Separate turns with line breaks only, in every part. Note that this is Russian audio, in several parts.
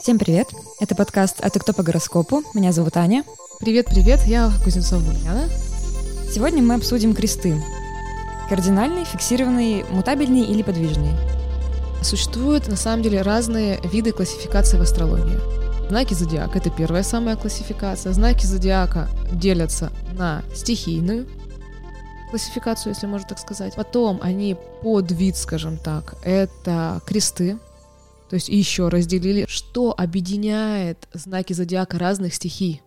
Всем привет! Это подкаст «А ты кто по гороскопу?» Меня зовут Аня.
Привет-привет, я Кузнецова Ульяна.
Сегодня мы обсудим кресты. Кардинальный, фиксированный, мутабельный или подвижный.
Существуют на самом деле разные виды классификации в астрологии. Знаки зодиака — это первая самая классификация. Знаки зодиака делятся на стихийную классификацию, если можно так сказать. Потом они под вид, скажем так, это кресты, то есть еще разделили, что объединяет знаки зодиака разных стихий.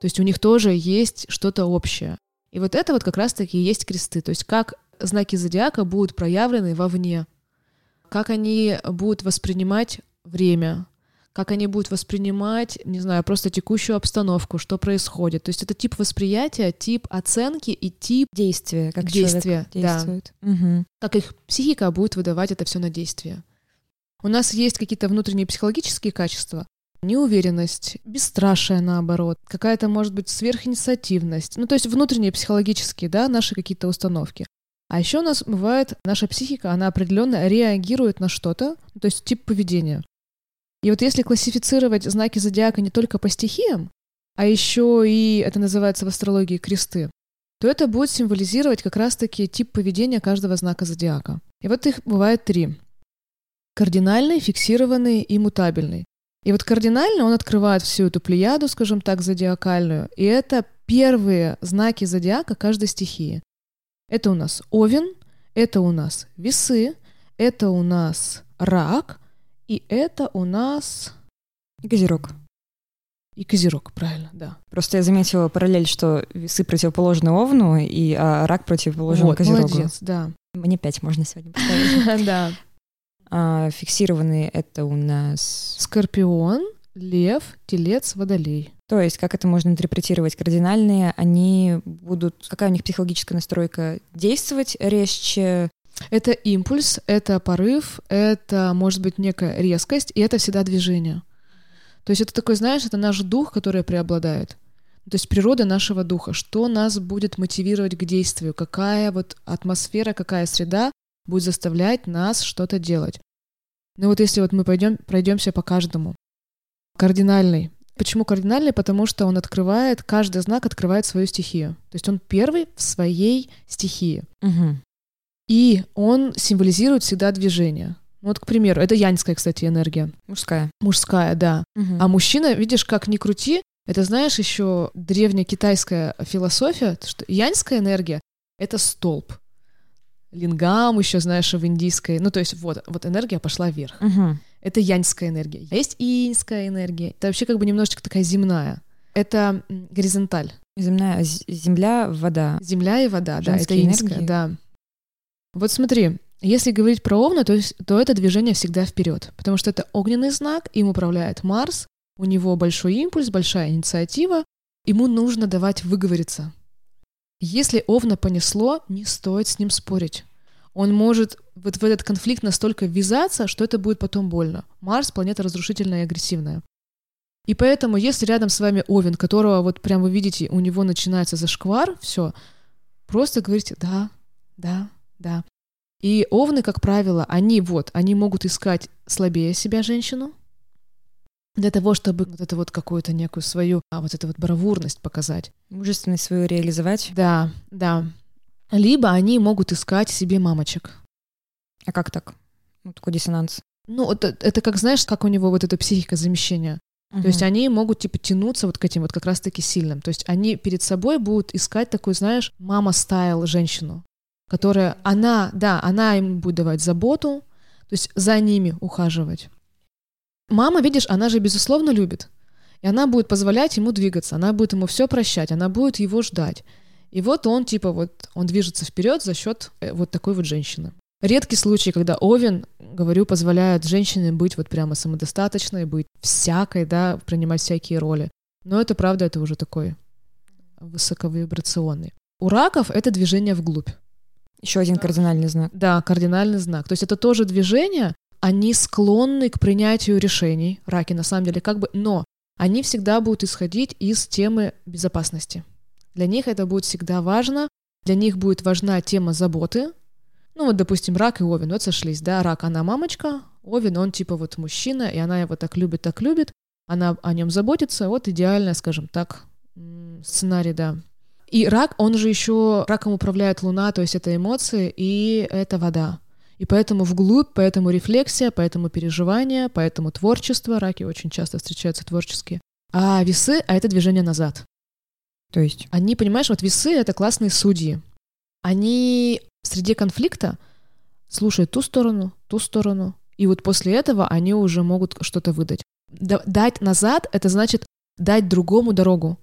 То есть у них тоже есть что-то общее. И вот это вот как раз-таки и есть кресты. То есть как знаки зодиака будут проявлены вовне, как они будут воспринимать время, как они будут воспринимать, не знаю, просто текущую обстановку, что происходит. То есть это тип восприятия, тип оценки и тип
действия, как
действия,
действует.
Да. Угу. Как их психика будет выдавать это все на действие. У нас есть какие-то внутренние психологические качества, неуверенность, бесстрашие, наоборот, какая-то, может быть, сверхинициативность. Ну, то есть внутренние психологические, да, наши какие-то установки. А еще у нас бывает, наша психика, она определенно реагирует на что-то, то есть тип поведения. И вот если классифицировать знаки зодиака не только по стихиям, а еще и это называется в астрологии кресты, то это будет символизировать как раз-таки тип поведения каждого знака зодиака. И вот их бывает три. Кардинальный, фиксированный и мутабельный. И вот кардинально он открывает всю эту плеяду, скажем так, зодиакальную, и это первые знаки зодиака каждой стихии. Это у нас Овен, это у нас Весы, это у нас Рак, и это у нас...
И Козерог.
И Козерог, правильно, да.
Просто я заметила параллель, что весы противоположны Овну, и а рак противоположен
вот,
Козерогу.
молодец, да.
Мне пять можно сегодня поставить.
Да.
А, фиксированные это у нас...
Скорпион, Лев, Телец, Водолей.
То есть, как это можно интерпретировать? Кардинальные, они будут... Какая у них психологическая настройка? Действовать резче?
Это импульс, это порыв, это может быть некая резкость, и это всегда движение. То есть это такой, знаешь, это наш дух, который преобладает. То есть природа нашего духа, что нас будет мотивировать к действию, какая вот атмосфера, какая среда будет заставлять нас что-то делать. Ну вот если вот мы пойдем, пройдемся по каждому. Кардинальный. Почему кардинальный? Потому что он открывает, каждый знак открывает свою стихию. То есть он первый в своей стихии.
Угу.
И он символизирует всегда движение. Ну вот, к примеру, это янская, кстати, энергия.
Мужская.
Мужская, да.
Угу.
А мужчина, видишь, как ни крути, это, знаешь, еще древняя китайская философия, что янская энергия — это столб лингам еще, знаешь, в индийской. Ну, то есть вот, вот энергия пошла вверх.
Угу.
Это яньская энергия. А есть иньская энергия. Это вообще как бы немножечко такая земная. Это горизонталь.
Земная, земля, вода.
Земля и вода,
Женские
да, это иньская,
энергии.
да. Вот смотри, если говорить про Овна, то, есть, то это движение всегда вперед, потому что это огненный знак, им управляет Марс, у него большой импульс, большая инициатива, ему нужно давать выговориться. Если Овна понесло, не стоит с ним спорить. Он может вот в этот конфликт настолько ввязаться, что это будет потом больно. Марс — планета разрушительная и агрессивная. И поэтому, если рядом с вами Овен, которого вот прям вы видите, у него начинается зашквар, все, просто говорите «да, да, да». И овны, как правило, они вот, они могут искать слабее себя женщину, для того, чтобы вот это вот какую-то некую свою, а вот эту вот бравурность показать.
Мужественность свою реализовать.
Да, да. Либо они могут искать себе мамочек.
А как так? Ну, такой диссонанс.
Ну, это, это как, знаешь, как у него вот эта психика замещения. То есть они могут, типа, тянуться вот к этим вот как раз-таки сильным. То есть они перед собой будут искать такую, знаешь, мама-стайл женщину, которая, она, да, она им будет давать заботу, то есть за ними ухаживать. Мама, видишь, она же, безусловно, любит. И она будет позволять ему двигаться, она будет ему все прощать, она будет его ждать. И вот он, типа, вот, он движется вперед за счет э, вот такой вот женщины. Редкий случай, когда Овен, говорю, позволяет женщине быть вот прямо самодостаточной, быть всякой, да, принимать всякие роли. Но это, правда, это уже такой высоковибрационный. У раков это движение вглубь.
Еще один кардинальный знак.
Да, кардинальный знак. То есть это тоже движение, они склонны к принятию решений, раки на самом деле, как бы, но они всегда будут исходить из темы безопасности. Для них это будет всегда важно, для них будет важна тема заботы, Ну вот, допустим, рак и Овен, вот сошлись, да, рак, она мамочка, Овен, он типа вот мужчина, и она его так любит, так любит, она о нем заботится, вот идеальная, скажем так, сценарий, да. И рак, он же еще, раком управляет Луна, то есть это эмоции, и это вода. И поэтому вглубь, поэтому рефлексия, поэтому переживания, поэтому творчество, раки очень часто встречаются творческие. А весы, а это движение назад.
То есть?
Они, понимаешь, вот весы — это классные судьи. Они в среде конфликта слушают ту сторону, ту сторону, и вот после этого они уже могут что-то выдать. Дать назад — это значит дать другому дорогу.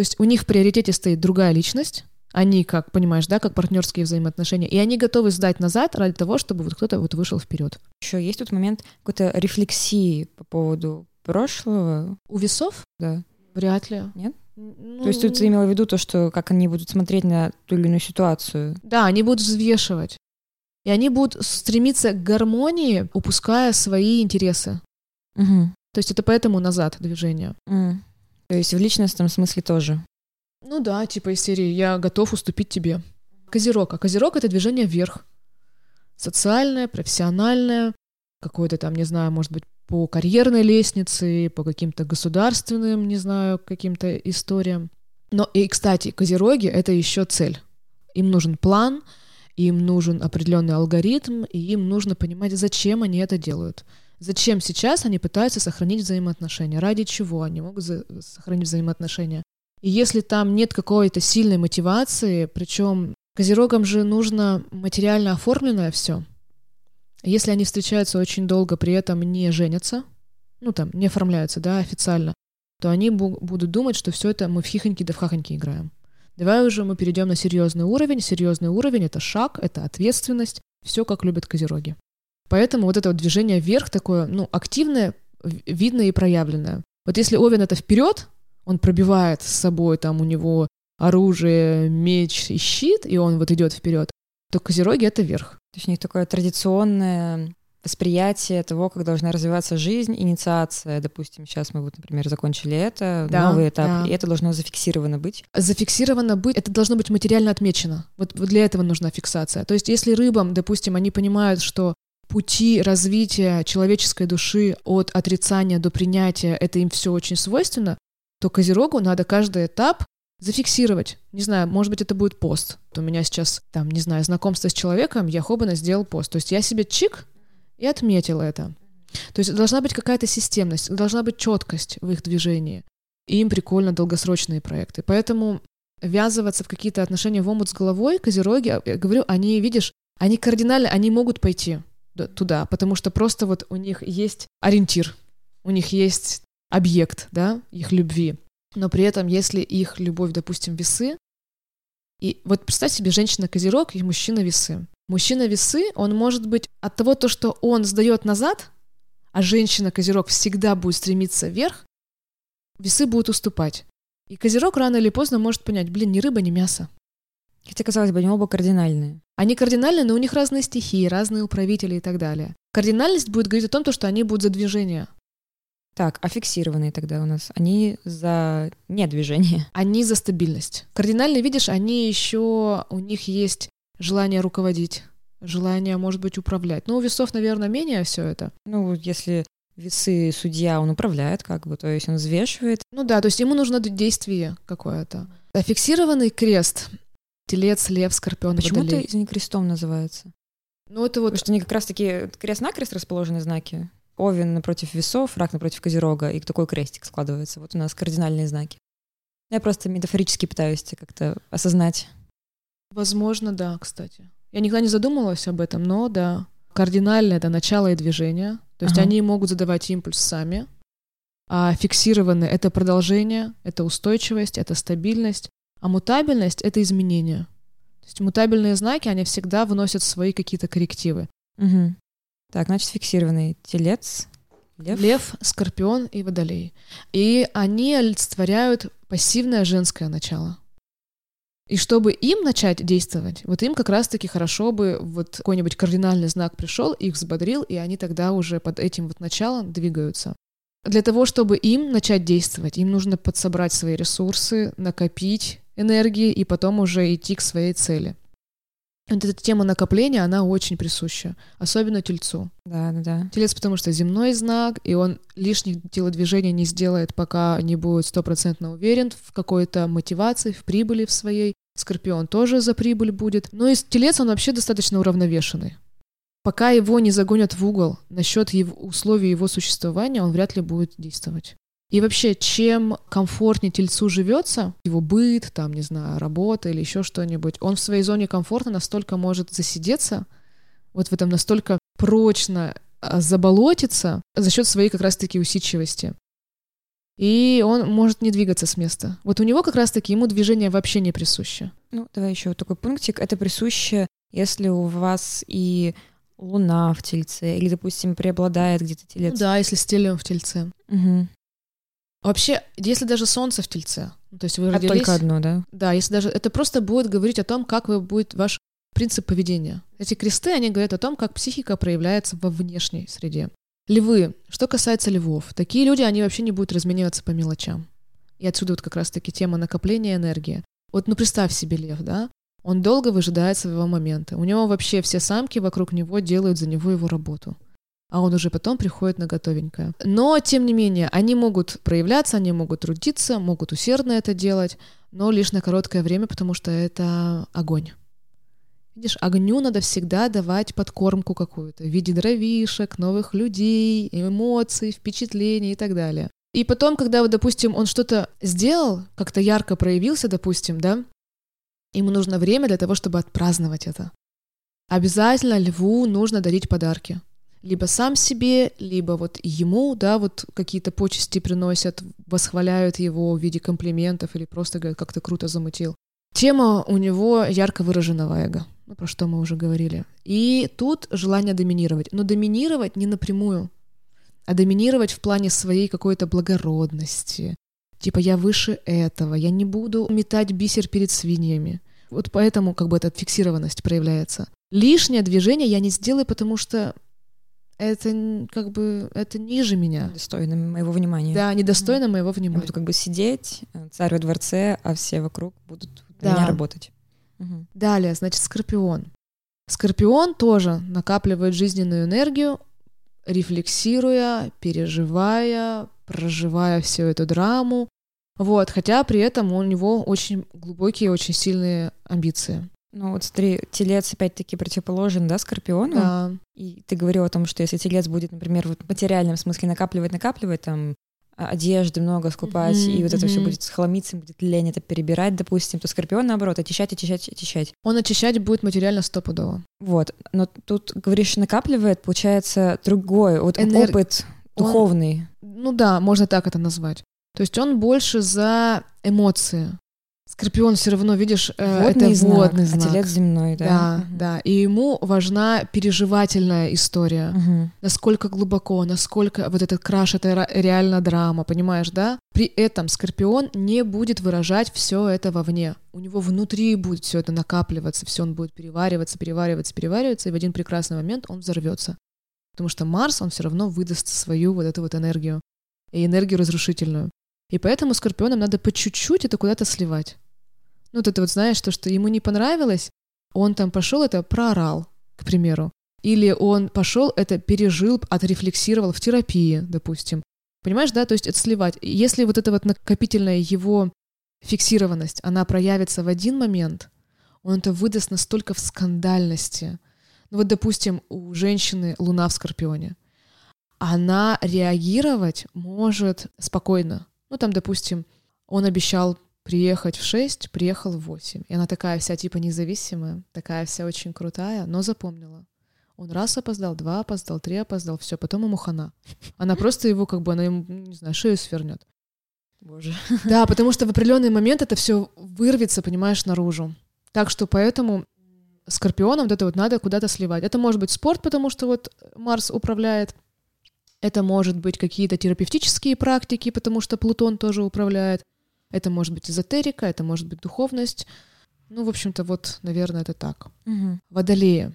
То есть у них в приоритете стоит другая личность, они, как понимаешь, да, как партнерские взаимоотношения, и они готовы сдать назад ради того, чтобы вот кто-то вот вышел вперед.
Еще есть тут момент какой-то рефлексии по поводу прошлого.
У весов?
Да.
Вряд ли.
Нет? Ну... То есть тут ты имела в виду то, что как они будут смотреть на ту или иную ситуацию?
Да, они будут взвешивать. И они будут стремиться к гармонии, упуская свои интересы.
Угу.
То есть это поэтому назад движение.
Mm. То есть в личностном смысле тоже.
Ну да, типа из серии «Я готов уступить тебе». Козерог. А козерог — это движение вверх. Социальное, профессиональное, какое-то там, не знаю, может быть, по карьерной лестнице, по каким-то государственным, не знаю, каким-то историям. Но и, кстати, козероги — это еще цель. Им нужен план, им нужен определенный алгоритм, и им нужно понимать, зачем они это делают. Зачем сейчас они пытаются сохранить взаимоотношения? Ради чего они могут за- сохранить взаимоотношения? И если там нет какой-то сильной мотивации, причем козерогам же нужно материально оформленное все. Если они встречаются очень долго, при этом не женятся, ну там, не оформляются, да, официально, то они бу- будут думать, что все это мы в хихоньки да в хахоньки играем. Давай уже мы перейдем на серьезный уровень. Серьезный уровень — это шаг, это ответственность, все как любят козероги. Поэтому вот это вот движение вверх такое, ну, активное, видное и проявленное. Вот если Овен это вперед, он пробивает с собой, там у него оружие, меч и щит, и он вот идет вперед, то козероги это вверх.
То есть у них такое традиционное восприятие того, как должна развиваться жизнь, инициация. Допустим, сейчас мы вот, например, закончили это, да, новый этап, да. и это должно зафиксировано быть.
Зафиксировано быть, это должно быть материально отмечено. Вот, вот для этого нужна фиксация. То есть если рыбам, допустим, они понимают, что пути развития человеческой души от отрицания до принятия, это им все очень свойственно, то Козерогу надо каждый этап зафиксировать. Не знаю, может быть, это будет пост. У меня сейчас, там, не знаю, знакомство с человеком, я хобана сделал пост. То есть я себе чик и отметила это. То есть должна быть какая-то системность, должна быть четкость в их движении. И им прикольно долгосрочные проекты. Поэтому ввязываться в какие-то отношения в омут с головой, козероги, я говорю, они, видишь, они кардинально, они могут пойти туда, потому что просто вот у них есть ориентир, у них есть объект, да, их любви. Но при этом, если их любовь, допустим, весы, и вот представь себе женщина-козерог и мужчина-весы. Мужчина-весы, он может быть от того, то, что он сдает назад, а женщина-козерог всегда будет стремиться вверх, весы будут уступать. И козерог рано или поздно может понять, блин, ни рыба, ни мясо.
Хотя, казалось бы, они оба кардинальные.
Они кардинальные, но у них разные стихии, разные управители и так далее. Кардинальность будет говорить о том, что они будут за движение.
Так, а фиксированные тогда у нас? Они за недвижение.
Они за стабильность. Кардинальные, видишь, они еще, у них есть желание руководить, желание, может быть, управлять. Но у весов, наверное, менее все это.
Ну, если весы судья, он управляет как бы, то есть он взвешивает.
Ну да, то есть ему нужно действие какое-то. А фиксированный крест Телец, лев, скорпион,
Почему
водолей.
это не крестом называется?
Ну, это вот...
Потому что они как раз-таки крест-накрест расположены знаки. Овен напротив весов, рак напротив козерога, и такой крестик складывается. Вот у нас кардинальные знаки. Я просто метафорически пытаюсь как-то осознать.
Возможно, да, кстати. Я никогда не задумывалась об этом, но да. Кардинально это начало и движение. То есть ага. они могут задавать импульс сами. А фиксированные — это продолжение, это устойчивость, это стабильность. А мутабельность — это изменение. То есть мутабельные знаки, они всегда вносят свои какие-то коррективы.
Угу. Так, значит, фиксированный телец, лев.
Лев, скорпион и водолей. И они олицетворяют пассивное женское начало. И чтобы им начать действовать, вот им как раз-таки хорошо бы вот какой-нибудь кардинальный знак пришел, их взбодрил, и они тогда уже под этим вот началом двигаются. Для того, чтобы им начать действовать, им нужно подсобрать свои ресурсы, накопить энергии и потом уже идти к своей цели. Вот эта тема накопления, она очень присуща, особенно тельцу.
Да, да, да.
Телец, потому что земной знак, и он лишних телодвижений не сделает, пока не будет стопроцентно уверен в какой-то мотивации, в прибыли в своей. Скорпион тоже за прибыль будет. Но и телец, он вообще достаточно уравновешенный. Пока его не загонят в угол насчет его, условий его существования, он вряд ли будет действовать. И вообще, чем комфортнее тельцу живется, его быт, там, не знаю, работа или еще что-нибудь, он в своей зоне комфорта настолько может засидеться, вот в этом настолько прочно а, заболотиться за счет своей как раз-таки усидчивости. И он может не двигаться с места. Вот у него как раз-таки ему движение вообще не присуще.
Ну, давай еще такой пунктик. Это присуще, если у вас и луна в тельце, или, допустим, преобладает где-то телец.
Ну да, если стелем в тельце.
Угу.
Вообще, если даже солнце в тельце, ну, то есть вы
А
родились...
только одно, да?
Да, если даже... Это просто будет говорить о том, как вы будет ваш принцип поведения. Эти кресты, они говорят о том, как психика проявляется во внешней среде. Львы. Что касается львов, такие люди, они вообще не будут размениваться по мелочам. И отсюда вот как раз-таки тема накопления энергии. Вот, ну, представь себе лев, да? Он долго выжидает своего момента. У него вообще все самки вокруг него делают за него его работу а он уже потом приходит на готовенькое. Но, тем не менее, они могут проявляться, они могут трудиться, могут усердно это делать, но лишь на короткое время, потому что это огонь. Видишь, огню надо всегда давать подкормку какую-то в виде дровишек, новых людей, эмоций, впечатлений и так далее. И потом, когда, вот, допустим, он что-то сделал, как-то ярко проявился, допустим, да, ему нужно время для того, чтобы отпраздновать это. Обязательно льву нужно дарить подарки либо сам себе, либо вот ему, да, вот какие-то почести приносят, восхваляют его в виде комплиментов или просто говорят, как ты круто замутил. Тема у него ярко выраженного эго, ну, про что мы уже говорили. И тут желание доминировать. Но доминировать не напрямую, а доминировать в плане своей какой-то благородности. Типа я выше этого, я не буду метать бисер перед свиньями. Вот поэтому как бы эта фиксированность проявляется. Лишнее движение я не сделаю, потому что это как бы это ниже меня.
Достойно моего внимания.
Да, недостойно mm-hmm. моего внимания.
Я буду как бы сидеть, э, царь во дворце, а все вокруг будут да. меня работать.
Угу. Далее, значит, скорпион. Скорпион тоже накапливает жизненную энергию, рефлексируя, переживая, проживая всю эту драму. Вот, хотя при этом у него очень глубокие, очень сильные амбиции.
Ну вот смотри, телец опять-таки противоположен, да, скорпиону.
Да.
И ты говорил о том, что если телец будет, например, вот в материальном смысле накапливать, накапливать, там, а, одежды много скупать, mm-hmm, и вот это mm-hmm. все будет хламиться, будет лень это перебирать, допустим, то скорпион, наоборот, очищать, очищать, очищать.
Он очищать будет материально стопудово.
Вот, но тут, говоришь, накапливает, получается, другой, вот Энер... опыт духовный.
Он... Ну да, можно так это назвать. То есть он больше за эмоции. Скорпион все равно, видишь,
э, водный
это
знак,
водный знак.
А телец земной, да.
Да, угу. да. И ему важна переживательная история.
Угу.
Насколько глубоко, насколько вот этот краш, это реально драма, понимаешь, да? При этом Скорпион не будет выражать все это вовне. У него внутри будет все это накапливаться, все он будет перевариваться, перевариваться, перевариваться, и в один прекрасный момент он взорвется. Потому что Марс, он все равно выдаст свою вот эту вот энергию. И энергию разрушительную. И поэтому скорпионам надо по чуть-чуть это куда-то сливать. Ну, вот это вот, знаешь, то, что ему не понравилось, он там пошел это проорал, к примеру. Или он пошел это пережил, отрефлексировал в терапии, допустим. Понимаешь, да? То есть это сливать. Если вот эта вот накопительная его фиксированность, она проявится в один момент, он это выдаст настолько в скандальности. Ну вот, допустим, у женщины луна в Скорпионе. Она реагировать может спокойно. Ну, там, допустим, он обещал приехать в 6, приехал в 8. И она такая вся типа независимая, такая вся очень крутая, но запомнила. Он раз опоздал, два опоздал, три опоздал, все, потом ему хана. Она просто его, как бы, она ему, не знаю, шею свернет.
Боже.
Да, потому что в определенный момент это все вырвется, понимаешь, наружу. Так что поэтому скорпионом вот это вот надо куда-то сливать. Это может быть спорт, потому что вот Марс управляет это может быть какие-то терапевтические практики, потому что Плутон тоже управляет. Это может быть эзотерика, это может быть духовность. Ну, в общем-то, вот, наверное, это так.
Угу.
Водолея.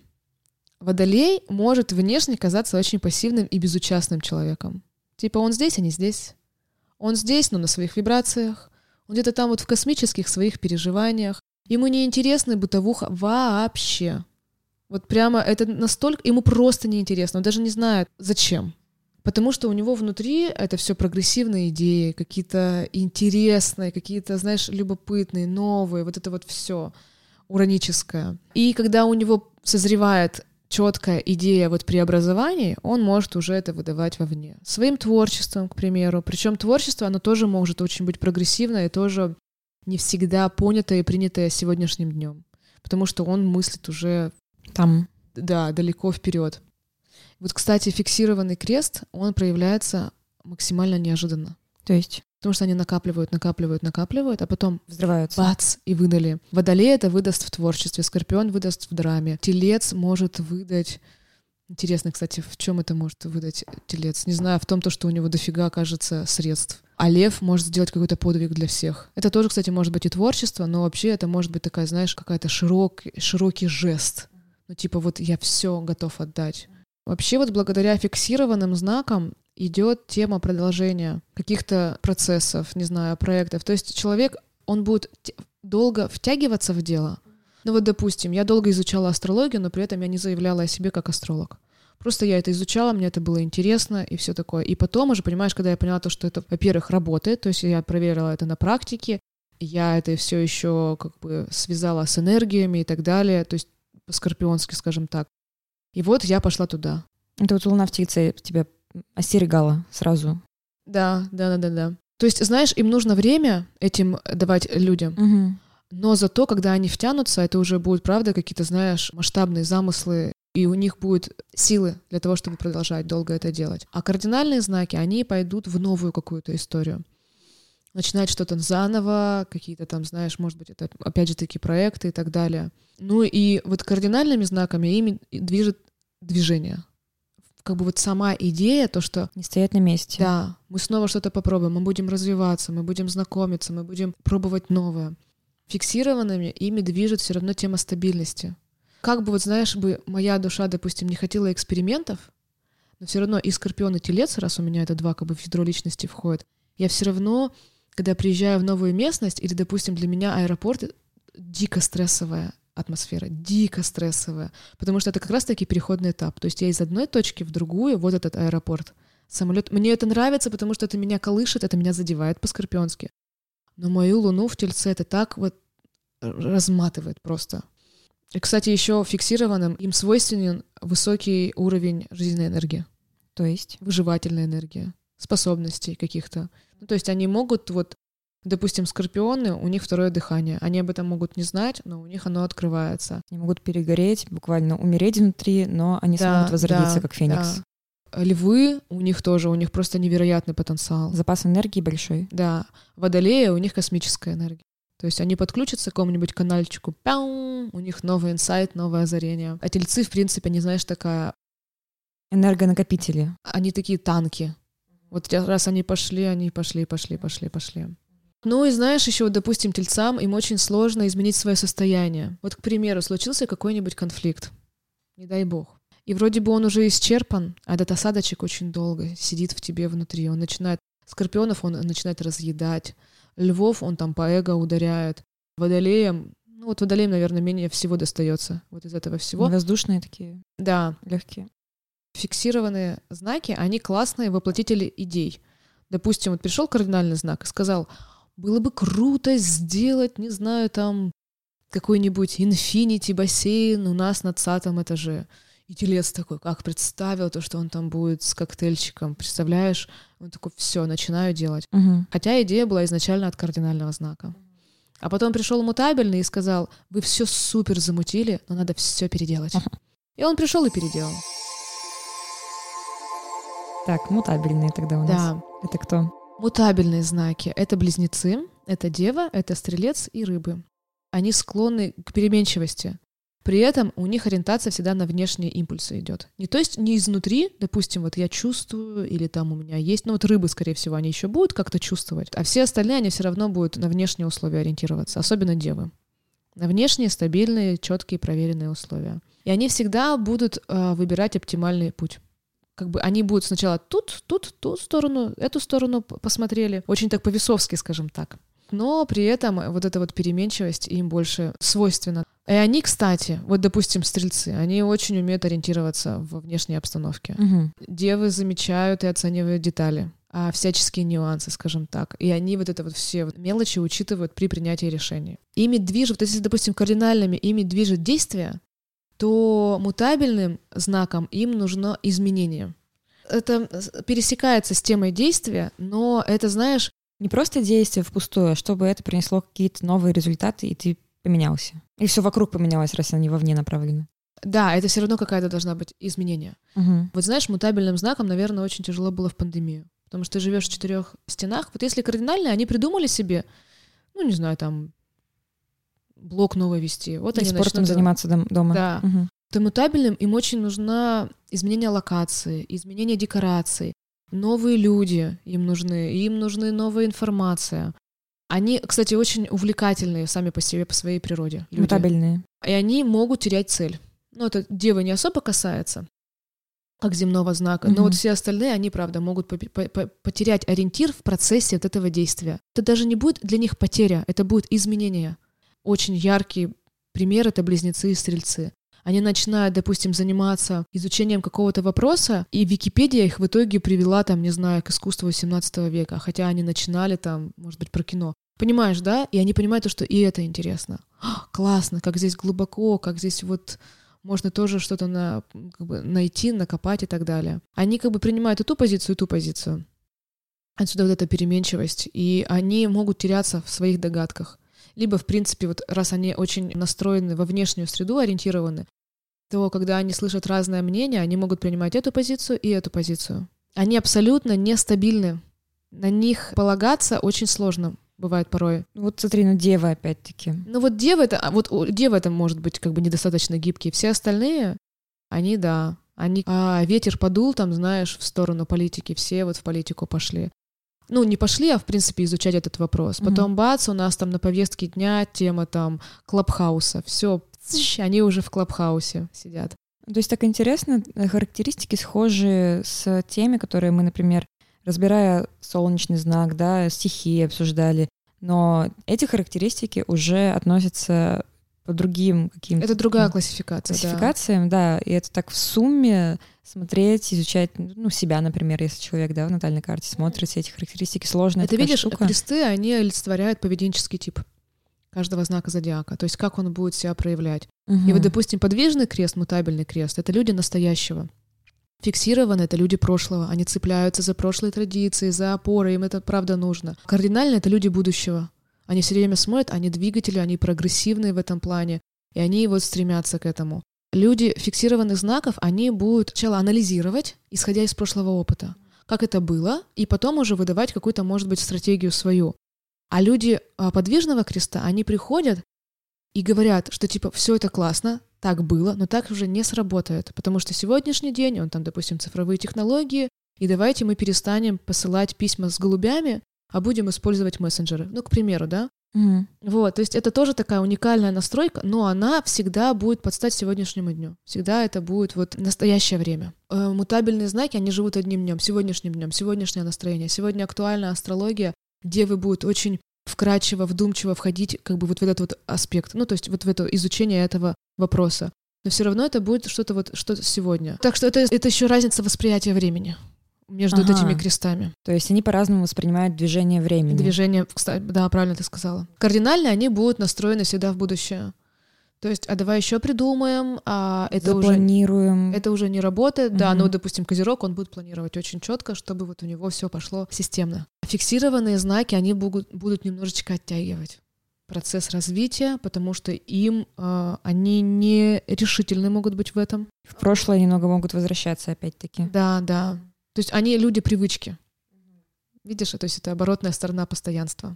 Водолей может внешне казаться очень пассивным и безучастным человеком. Типа он здесь, а не здесь. Он здесь, но на своих вибрациях. Он где-то там вот в космических своих переживаниях. Ему не интересна бытовуха вообще. Вот прямо это настолько... Ему просто неинтересно. Он даже не знает, зачем. Потому что у него внутри это все прогрессивные идеи, какие-то интересные, какие-то, знаешь, любопытные, новые, вот это вот все ураническое. И когда у него созревает четкая идея вот преобразований, он может уже это выдавать вовне. Своим творчеством, к примеру. Причем творчество, оно тоже может очень быть прогрессивное и тоже не всегда понятое и принятое сегодняшним днем. Потому что он мыслит уже
там.
Да, далеко вперед. Вот, кстати, фиксированный крест, он проявляется максимально неожиданно.
То есть?
Потому что они накапливают, накапливают, накапливают, а потом
взрываются.
Бац! И выдали. Водолей это выдаст в творчестве, Скорпион выдаст в драме. Телец может выдать Интересно, кстати, в чем это может выдать телец? Не знаю, в том, то, что у него дофига, кажется, средств. А лев может сделать какой-то подвиг для всех. Это тоже, кстати, может быть и творчество, но вообще это может быть такая, знаешь, какая-то широк, широкий жест. Ну, типа, вот я все готов отдать. Вообще вот благодаря фиксированным знакам идет тема продолжения каких-то процессов, не знаю, проектов. То есть человек, он будет долго втягиваться в дело. Ну вот, допустим, я долго изучала астрологию, но при этом я не заявляла о себе как астролог. Просто я это изучала, мне это было интересно и все такое. И потом уже, понимаешь, когда я поняла то, что это, во-первых, работает, то есть я проверила это на практике, я это все еще как бы связала с энергиями и так далее, то есть по-скорпионски, скажем так. И вот я пошла туда.
Это вот луна в тельце тебя остерегала сразу.
Да, да, да, да, да. То есть, знаешь, им нужно время этим давать людям.
Угу.
Но зато, когда они втянутся, это уже будут, правда, какие-то, знаешь, масштабные замыслы, и у них будет силы для того, чтобы продолжать долго это делать. А кардинальные знаки, они пойдут в новую какую-то историю. Начинать что-то заново, какие-то там, знаешь, может быть, это опять же такие проекты и так далее. Ну и вот кардинальными знаками ими движет движение. Как бы вот сама идея, то, что...
Не стоять на месте.
Да, мы снова что-то попробуем, мы будем развиваться, мы будем знакомиться, мы будем пробовать новое. Фиксированными ими движет все равно тема стабильности. Как бы вот, знаешь, бы моя душа, допустим, не хотела экспериментов, но все равно и Скорпион, и Телец, раз у меня это два как бы в ядро личности входят, я все равно, когда приезжаю в новую местность, или, допустим, для меня аэропорт дико стрессовая атмосфера, дико стрессовая, потому что это как раз-таки переходный этап. То есть я из одной точки в другую, вот этот аэропорт, самолет. Мне это нравится, потому что это меня колышет, это меня задевает по-скорпионски. Но мою луну в тельце это так вот разматывает просто. И, кстати, еще фиксированным им свойственен высокий уровень жизненной энергии.
То есть?
Выживательная энергия, способностей каких-то. Ну, то есть они могут вот Допустим, скорпионы, у них второе дыхание. Они об этом могут не знать, но у них оно открывается.
Они могут перегореть, буквально умереть внутри, но они да, смогут возродиться, да, как феникс.
Да. Львы у них тоже, у них просто невероятный потенциал.
Запас энергии большой.
Да. Водолеи у них космическая энергия. То есть они подключатся к какому-нибудь канальчику, пяу, у них новый инсайт, новое озарение. А тельцы, в принципе, они, знаешь, такая...
Энергонакопители.
Они такие танки. Вот раз они пошли, они пошли, пошли, пошли, пошли. Ну и знаешь, еще, вот, допустим, тельцам им очень сложно изменить свое состояние. Вот, к примеру, случился какой-нибудь конфликт, не дай бог. И вроде бы он уже исчерпан, а этот осадочек очень долго сидит в тебе внутри. Он начинает... Скорпионов он начинает разъедать. Львов он там по эго ударяет. Водолеем... Ну вот водолеем, наверное, менее всего достается вот из этого всего.
Воздушные такие.
Да.
Легкие.
Фиксированные знаки, они классные воплотители идей. Допустим, вот пришел кардинальный знак и сказал, было бы круто сделать, не знаю, там какой-нибудь инфинити бассейн у нас на 20 этаже. И телец такой, как представил то, что он там будет с коктейльчиком, представляешь? Он такой, все, начинаю делать.
Угу.
Хотя идея была изначально от кардинального знака. А потом пришел мутабельный и сказал, вы все супер замутили, но надо все переделать. Ага. И он пришел и переделал.
Так, мутабельные тогда у нас. Да. Это кто?
Мутабельные знаки — это близнецы, это дева, это стрелец и рыбы. Они склонны к переменчивости. При этом у них ориентация всегда на внешние импульсы идет. Не то есть не изнутри, допустим, вот я чувствую, или там у меня есть, ну вот рыбы, скорее всего, они еще будут как-то чувствовать, а все остальные, они все равно будут на внешние условия ориентироваться, особенно девы. На внешние, стабильные, четкие, проверенные условия. И они всегда будут э, выбирать оптимальный путь как бы они будут сначала тут, тут, ту сторону, эту сторону посмотрели. Очень так по-весовски, скажем так. но при этом вот эта вот переменчивость им больше свойственна. И они, кстати, вот, допустим, стрельцы, они очень умеют ориентироваться во внешней обстановке.
Мгм.
Девы замечают и оценивают детали, а всяческие нюансы, скажем так. И они вот это вот все мелочи учитывают при принятии решений. Ими движет, вот если, допустим, кардинальными ими движет действие, то мутабельным знаком им нужно изменение. Это с- пересекается с темой действия, но это, знаешь,
Не просто действие впустую, а чтобы это принесло какие-то новые результаты, и ты поменялся. И все вокруг поменялось, раз они вовне направлены.
да, это все равно какая-то должна быть изменение.
Мгм.
Вот знаешь, мутабельным знаком, наверное, очень тяжело было в пандемию. Потому что ты живешь в четырех стенах. Вот если кардинально, они придумали себе, ну, не знаю, там, блок новый вести. Вот
И
они
спортом
начнут
заниматься дом- дома.
Да.
Мгм.
То мутабельным им очень нужна изменение локации, изменение декораций, новые люди им нужны, им нужны новая информация. Они, кстати, очень увлекательные сами по себе, по своей природе. люди.
Мутабельные.
И они могут терять цель. Ну, это девы не особо касается, как земного знака,
Мгм.
но вот все остальные, они, правда, могут попе- по- по- потерять ориентир в процессе вот этого действия. Это даже не будет для них потеря, это будет изменение. Очень яркий пример — это близнецы и стрельцы. Они начинают, допустим, заниматься изучением какого-то вопроса, и Википедия их в итоге привела, там, не знаю, к искусству XVII века, хотя они начинали там, может быть, про кино. Понимаешь, да? И они понимают, то, что и это интересно. «А, классно, как здесь глубоко, как здесь вот можно тоже что-то на, как бы, найти, накопать и так далее. Они как бы принимают и ту позицию, и ту позицию. Отсюда вот эта переменчивость. И они могут теряться в своих догадках. Либо, в принципе, вот раз они очень настроены во внешнюю среду, ориентированы, то когда они слышат разное мнение, они могут принимать эту позицию и эту позицию. Они абсолютно нестабильны. На них полагаться очень сложно бывает порой.
Вот смотри, ну дева опять-таки.
Ну вот дева это, а вот дева это может быть как бы недостаточно гибкие. Все остальные, они да, они, а, ветер подул там, знаешь, в сторону политики, все вот в политику пошли. Ну, не пошли, а в принципе изучать этот вопрос. Потом бац, у нас там на повестке дня тема там клабхауса. Все, они уже в клабхаусе сидят.
То есть так интересно, э, характеристики схожи с теми, которые мы, например, разбирая солнечный знак, да, стихии обсуждали, но эти характеристики уже относятся по другим каким-то
Это другая классификация. да.
классификациям, да. и это так в сумме смотреть, изучать, ну, себя, например, если человек, да, в натальной карте смотрит все эти характеристики, сложная
Это видишь,
штука.
кресты, они олицетворяют поведенческий тип каждого знака зодиака, то есть как он будет себя проявлять. И вот, допустим, подвижный крест, мутабельный крест — это люди настоящего. Фиксированы — это люди прошлого. Они цепляются за прошлые традиции, за опоры, им это правда нужно. Кардинально — это люди будущего. Они все время смотрят, они двигатели, они прогрессивные в этом плане, и они вот стремятся к этому. Люди фиксированных знаков, они будут сначала анализировать, исходя из прошлого опыта, как это было, и потом уже выдавать какую-то, может быть, стратегию свою. А люди а, подвижного креста, они приходят и говорят, что типа все это классно, так было, но так уже не сработает, потому что сегодняшний день, он там, допустим, цифровые технологии, и давайте мы перестанем посылать письма с голубями, а будем использовать мессенджеры. Ну, к примеру, да?
Мгм.
Вот, то есть это тоже такая уникальная настройка, но она всегда будет под стать сегодняшнему дню. Всегда это будет вот настоящее время. Э, мутабельные знаки, они живут одним днем, сегодняшним днем, сегодняшнее настроение. Сегодня актуальна астрология, девы будут очень вкрадчиво, вдумчиво входить как бы вот в этот вот аспект, ну, то есть вот в это изучение этого вопроса. Но все равно это будет что-то вот что сегодня. Так что это, это еще разница восприятия времени между вот
Ага.
этими крестами.
То есть они по-разному воспринимают движение времени.
Движение, кстати, да, правильно ты сказала. Кардинально они будут настроены всегда в будущее. То есть, а давай еще придумаем, а это уже,
Запланируем.
это уже не работает. Да,
Мгм.
но, вот, допустим, Козерог, он будет планировать очень четко, чтобы вот у него все пошло системно. Фиксированные знаки, они будут, будут немножечко оттягивать процесс развития, потому что им а, они не решительны могут быть в этом.
В прошлое немного могут возвращаться опять-таки.
Да, да. То есть они люди привычки. Видишь, то есть это оборотная сторона постоянства,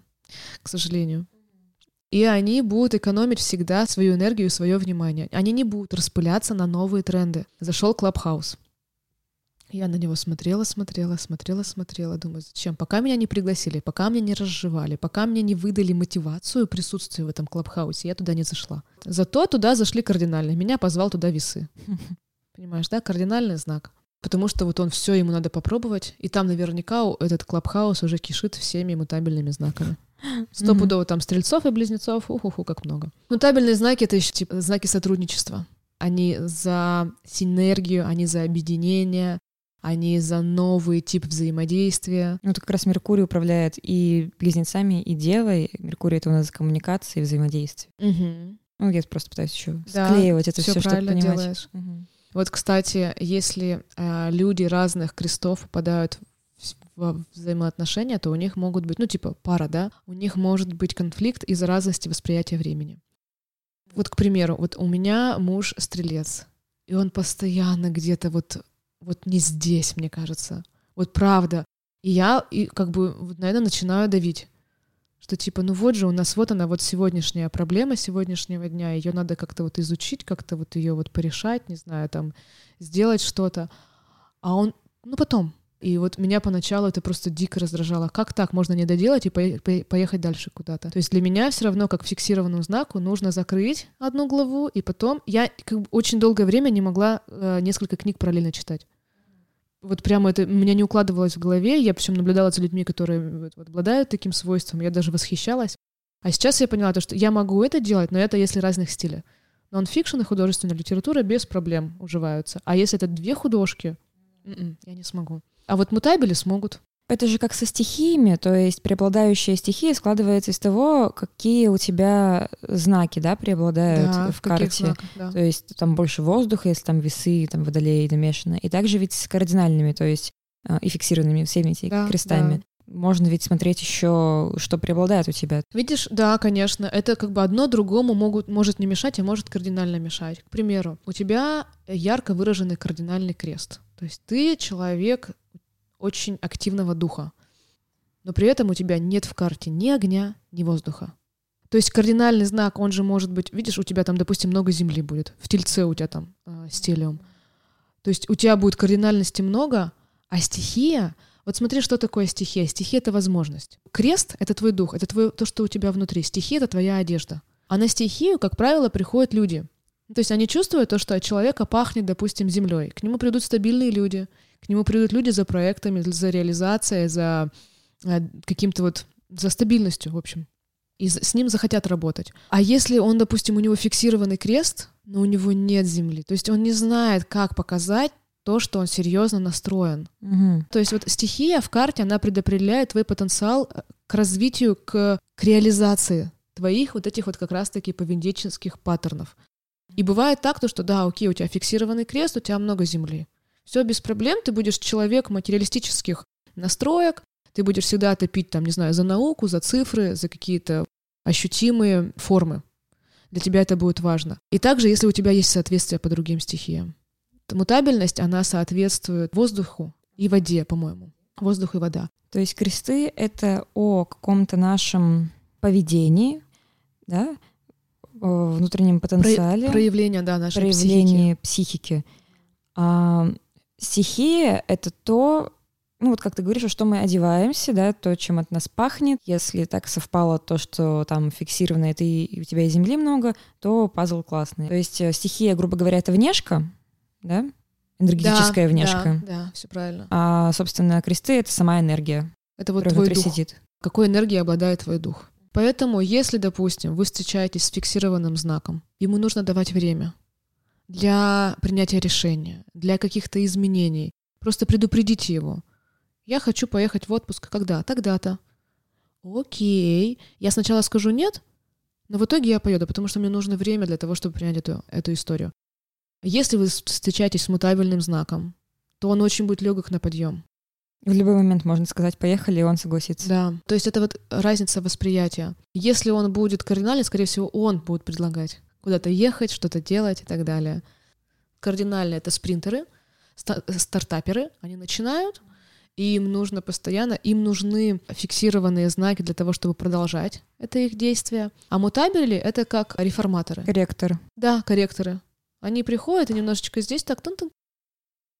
к сожалению. И они будут экономить всегда свою энергию и свое внимание. Они не будут распыляться на новые тренды. Зашел Клабхаус. Я на него смотрела, смотрела, смотрела, смотрела. Думаю, зачем? Пока меня не пригласили, пока меня не разжевали, пока мне не выдали мотивацию присутствия в этом Клабхаусе, я туда не зашла. Зато туда зашли кардинально. Меня позвал туда весы. Понимаешь, да? Кардинальный знак. Потому что вот он все ему надо попробовать, и там наверняка этот клабхаус уже кишит всеми мутабельными знаками. Стопудово там стрельцов и близнецов, уху-ху, как много. Ну, табельные знаки — это еще типа знаки сотрудничества. Они за синергию, они за объединение, они за новый тип взаимодействия.
Ну, это как раз Меркурий управляет и близнецами, и Девой. Меркурий — это у нас коммуникация и взаимодействие.
Угу.
Ну, я просто пытаюсь еще
Да,
склеивать это
всё
все, чтобы понимать.
делаешь.
Мгм.
Вот, кстати, если э, люди разных крестов попадают в- взаимоотношения, то у них могут быть, ну, типа пара, да, у них может быть конфликт из-за разности восприятия времени. Вот, к примеру, вот у меня муж стрелец, и он постоянно где-то вот, вот не здесь, мне кажется. Вот правда. И я, и как бы, вот, наверное, начинаю давить. Что типа, ну вот же у нас вот она, вот сегодняшняя проблема сегодняшнего дня, ее надо как-то вот изучить, как-то вот ее вот порешать, не знаю, там, сделать что-то. А он, ну потом. И вот меня поначалу это просто дико раздражало. Как так можно не доделать и пое- пое- поехать дальше куда-то? То есть для меня все равно, как фиксированному знаку, нужно закрыть одну главу, и потом я очень долгое время не могла э, несколько книг параллельно читать. Вот прямо это у меня не укладывалось в голове. Я причем наблюдала за людьми, которые вот, обладают таким свойством. Я даже восхищалась. А сейчас я поняла, то, что я могу это делать, но это если разных стилей. Нонфикшн и художественная литература без проблем уживаются. А если это две художки, м-м, я не смогу. А вот мутабели смогут.
Это же как со стихиями, то есть преобладающая стихия складывается из того, какие у тебя знаки, да, преобладают
Да,
в карте.
знаках, да.
То есть там больше воздуха, если там весы, там водолеи намешаны. И также ведь с кардинальными, то есть а, и фиксированными всеми этими
Да,
крестами. Можно ведь смотреть еще, что преобладает у тебя.
Видишь, да, конечно, это как бы одно другому могут, может не мешать, а может кардинально мешать. К примеру, у тебя ярко выраженный кардинальный крест. То есть ты человек очень активного духа, но при этом у тебя нет в карте ни огня, ни воздуха. То есть кардинальный знак, он же может быть, видишь, у тебя там, допустим, много земли будет, в тельце у тебя там э, стелиум. То есть у тебя будет кардинальности много, а стихия, вот смотри, что такое стихия. Стихия — это возможность. Крест — это твой дух, это твое, то, что у тебя внутри. Стихия — это твоя одежда. А на стихию, как правило, приходят люди. То есть они чувствуют то, что от человека пахнет, допустим, землей. К нему придут стабильные люди, к нему придут люди за проектами, за реализацией, за э, каким-то вот, за стабильностью, в общем. И с ним захотят работать. А если он, допустим, у него фиксированный крест, но у него нет земли, то есть он не знает, как показать то, что он серьезно настроен.
Мгм.
То есть вот стихия в карте, она предопределяет твой потенциал э, к развитию, к, к реализации твоих вот этих вот как раз-таки поведенческих паттернов. И бывает так, то, что да, окей, у тебя фиксированный крест, у тебя много земли. Все без проблем, ты будешь человек материалистических настроек, ты будешь всегда топить, там, не знаю, за науку, за цифры, за какие-то ощутимые формы. Для тебя это будет важно. И также, если у тебя есть соответствие по другим стихиям. Мутабельность, она соответствует воздуху и воде, по-моему. Воздух и вода.
То есть кресты — это о каком-то нашем поведении, да, о внутреннем потенциале,
Проявление, да, нашей
проявлении психики. А стихия — это то, ну вот как ты говоришь, во что мы одеваемся, да, то, чем от нас пахнет. Если так совпало то, что там фиксировано, это и, у тебя и земли много, то пазл классный. То есть э, стихия, грубо говоря, это внешка, да, энергетическая
Да,
внешка.
Да, да, все правильно.
А, собственно, кресты — это сама энергия,
Это вот твой дух.
сидит.
Какой энергией обладает твой дух. Поэтому, если, допустим, вы встречаетесь с фиксированным знаком, ему нужно давать время для принятия решения, для каких-то изменений. Просто предупредите его. Я хочу поехать в отпуск. Когда? Тогда-то. Окей. Я сначала скажу нет, но в итоге я поеду, потому что мне нужно время для того, чтобы принять эту, эту историю. Если вы встречаетесь с мутабельным знаком, то он очень будет легок на подъем.
В любой момент можно сказать «поехали», и он согласится.
Да, то есть это вот разница восприятия. Если он будет кардинальный, скорее всего, он будет предлагать куда-то ехать, что-то делать и так далее. Кардинально это спринтеры, ста- стартаперы, они начинают, и им нужно постоянно, им нужны фиксированные знаки для того, чтобы продолжать это их действие. А мутабели — это как реформаторы.
Корректор.
Да, корректоры. Они приходят и немножечко здесь так тун -тун.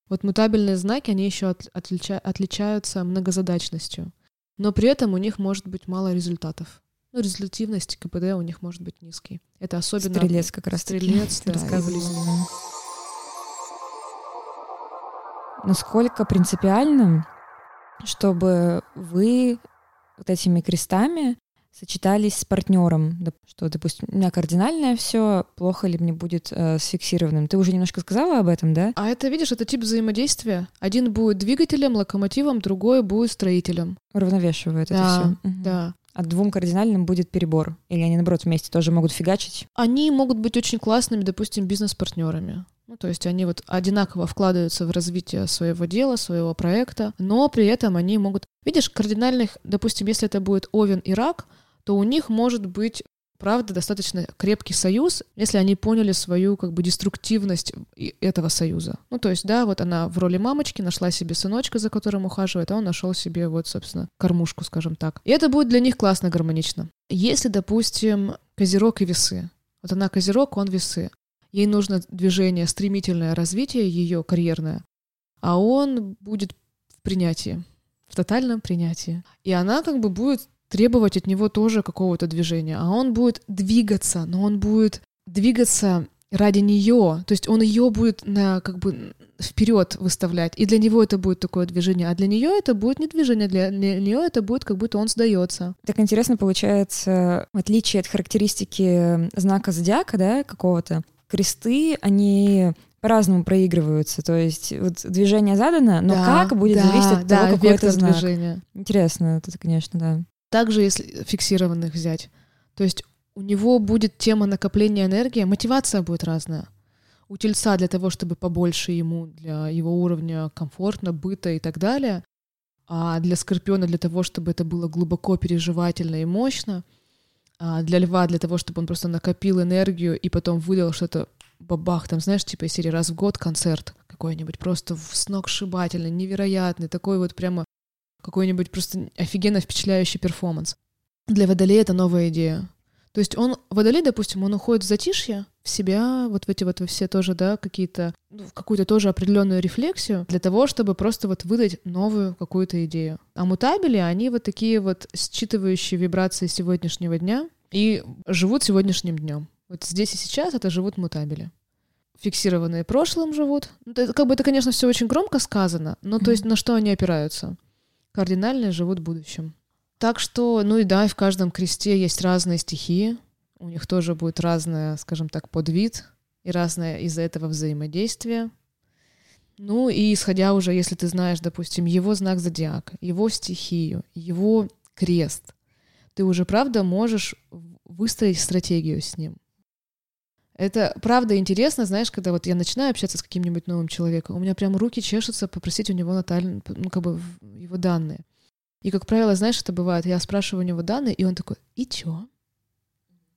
Вот мутабельные знаки, они еще от- отлича- отличаются многозадачностью. Но при этом у них может быть мало результатов. Ну, результативность КПД у них может быть низкий. Это особенно...
Стрелец как раз
Стрелец, да, близнец.
Насколько принципиально, чтобы вы вот этими крестами сочетались с партнером, что, допустим, у меня кардинальное все, плохо ли мне будет э, с фиксированным. Ты уже немножко сказала об этом, да?
А это, видишь, это тип взаимодействия. Один будет двигателем, локомотивом, другой будет строителем.
Уравновешивает
да,
это все.
Да.
А двум кардинальным будет перебор? Или они, наоборот, вместе тоже могут фигачить?
Они могут быть очень классными, допустим, бизнес-партнерами. Ну, то есть они вот одинаково вкладываются в развитие своего дела, своего проекта, но при этом они могут... Видишь, кардинальных, допустим, если это будет Овен и Рак, то у них может быть правда, достаточно крепкий союз, если они поняли свою как бы деструктивность этого союза. Ну, то есть, да, вот она в роли мамочки нашла себе сыночка, за которым ухаживает, а он нашел себе вот, собственно, кормушку, скажем так. И это будет для них классно, гармонично. Если, допустим, козерог и весы, вот она козерог, он весы, ей нужно движение, стремительное развитие ее карьерное, а он будет в принятии, в тотальном принятии. И она как бы будет требовать от него тоже какого-то движения, а он будет двигаться, но он будет двигаться ради нее, то есть он ее будет на как бы вперед выставлять, и для него это будет такое движение, а для нее это будет не движение, для нее это будет как будто он сдается.
Так интересно получается, в отличие от характеристики знака зодиака, да, какого-то, кресты, они по-разному проигрываются. То есть вот движение задано, но да, как будет да, зависеть от да, того, какой это знак. Движения. Интересно, это, конечно, да.
Также, если фиксированных взять, то есть у него будет тема накопления энергии, мотивация будет разная. У тельца для того, чтобы побольше ему, для его уровня комфортно, быта и так далее, а для скорпиона для того, чтобы это было глубоко переживательно и мощно, а для льва для того, чтобы он просто накопил энергию и потом выдал что-то бабах, там, знаешь, типа из серии раз в год концерт какой-нибудь, просто сногсшибательный, невероятный, такой вот прямо какой-нибудь просто офигенно впечатляющий перформанс. Для Водолея это новая идея. То есть он, Водолей, допустим, он уходит в затишье, в себя, вот в эти вот все тоже, да, какие-то, ну, в какую-то тоже определенную рефлексию для того, чтобы просто вот выдать новую какую-то идею. А мутабели, они вот такие вот считывающие вибрации сегодняшнего дня и живут сегодняшним днем. Вот здесь и сейчас это живут мутабели фиксированные прошлым живут. Ну, это, как бы это, конечно, все очень громко сказано, но то есть на что они опираются? Кардинальные живут будущим. Так что, ну и да, в каждом кресте есть разные стихии, у них тоже будет разная, скажем так, подвид и разное из-за этого взаимодействие. Ну и исходя уже, если ты знаешь, допустим, его знак зодиака, его стихию, его крест, ты уже, правда, можешь выстроить стратегию с ним. Это правда интересно, знаешь, когда вот я начинаю общаться с каким-нибудь новым человеком, у меня прям руки чешутся попросить у него наталь... ну, как бы его данные. И, как правило, знаешь, это бывает, я спрашиваю у него данные, и он такой, и чё?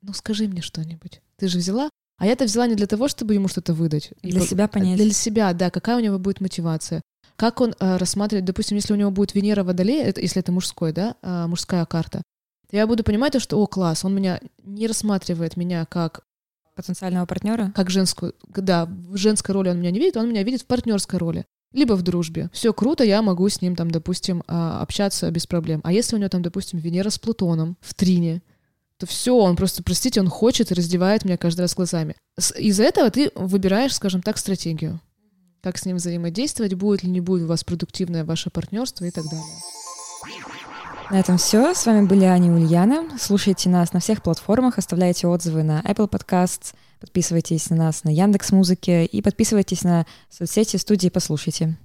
Ну, скажи мне что-нибудь. Ты же взяла? А я-то взяла не для того, чтобы ему что-то выдать.
Для и, себя понять.
Для себя, да, какая у него будет мотивация. Как он э, рассматривает, допустим, если у него будет Венера Водолея, это, если это мужской, да, э, мужская карта, я буду понимать то, что, о, класс, он меня не рассматривает меня как
потенциального партнера?
Как женскую. Да, в женской роли он меня не видит, он меня видит в партнерской роли. Либо в дружбе. Все круто, я могу с ним там, допустим, а, общаться без проблем. А если у него там, допустим, Венера с Плутоном в трине, то все, он просто, простите, он хочет и раздевает меня каждый раз глазами. Из-за этого ты выбираешь, скажем так, стратегию. Как с ним взаимодействовать, будет ли не будет у вас продуктивное ваше партнерство и так далее.
На этом все. С вами были Аня и Ульяна. Слушайте нас на всех платформах, оставляйте отзывы на Apple Podcasts, подписывайтесь на нас на Яндекс Музыке и подписывайтесь на соцсети студии «Послушайте».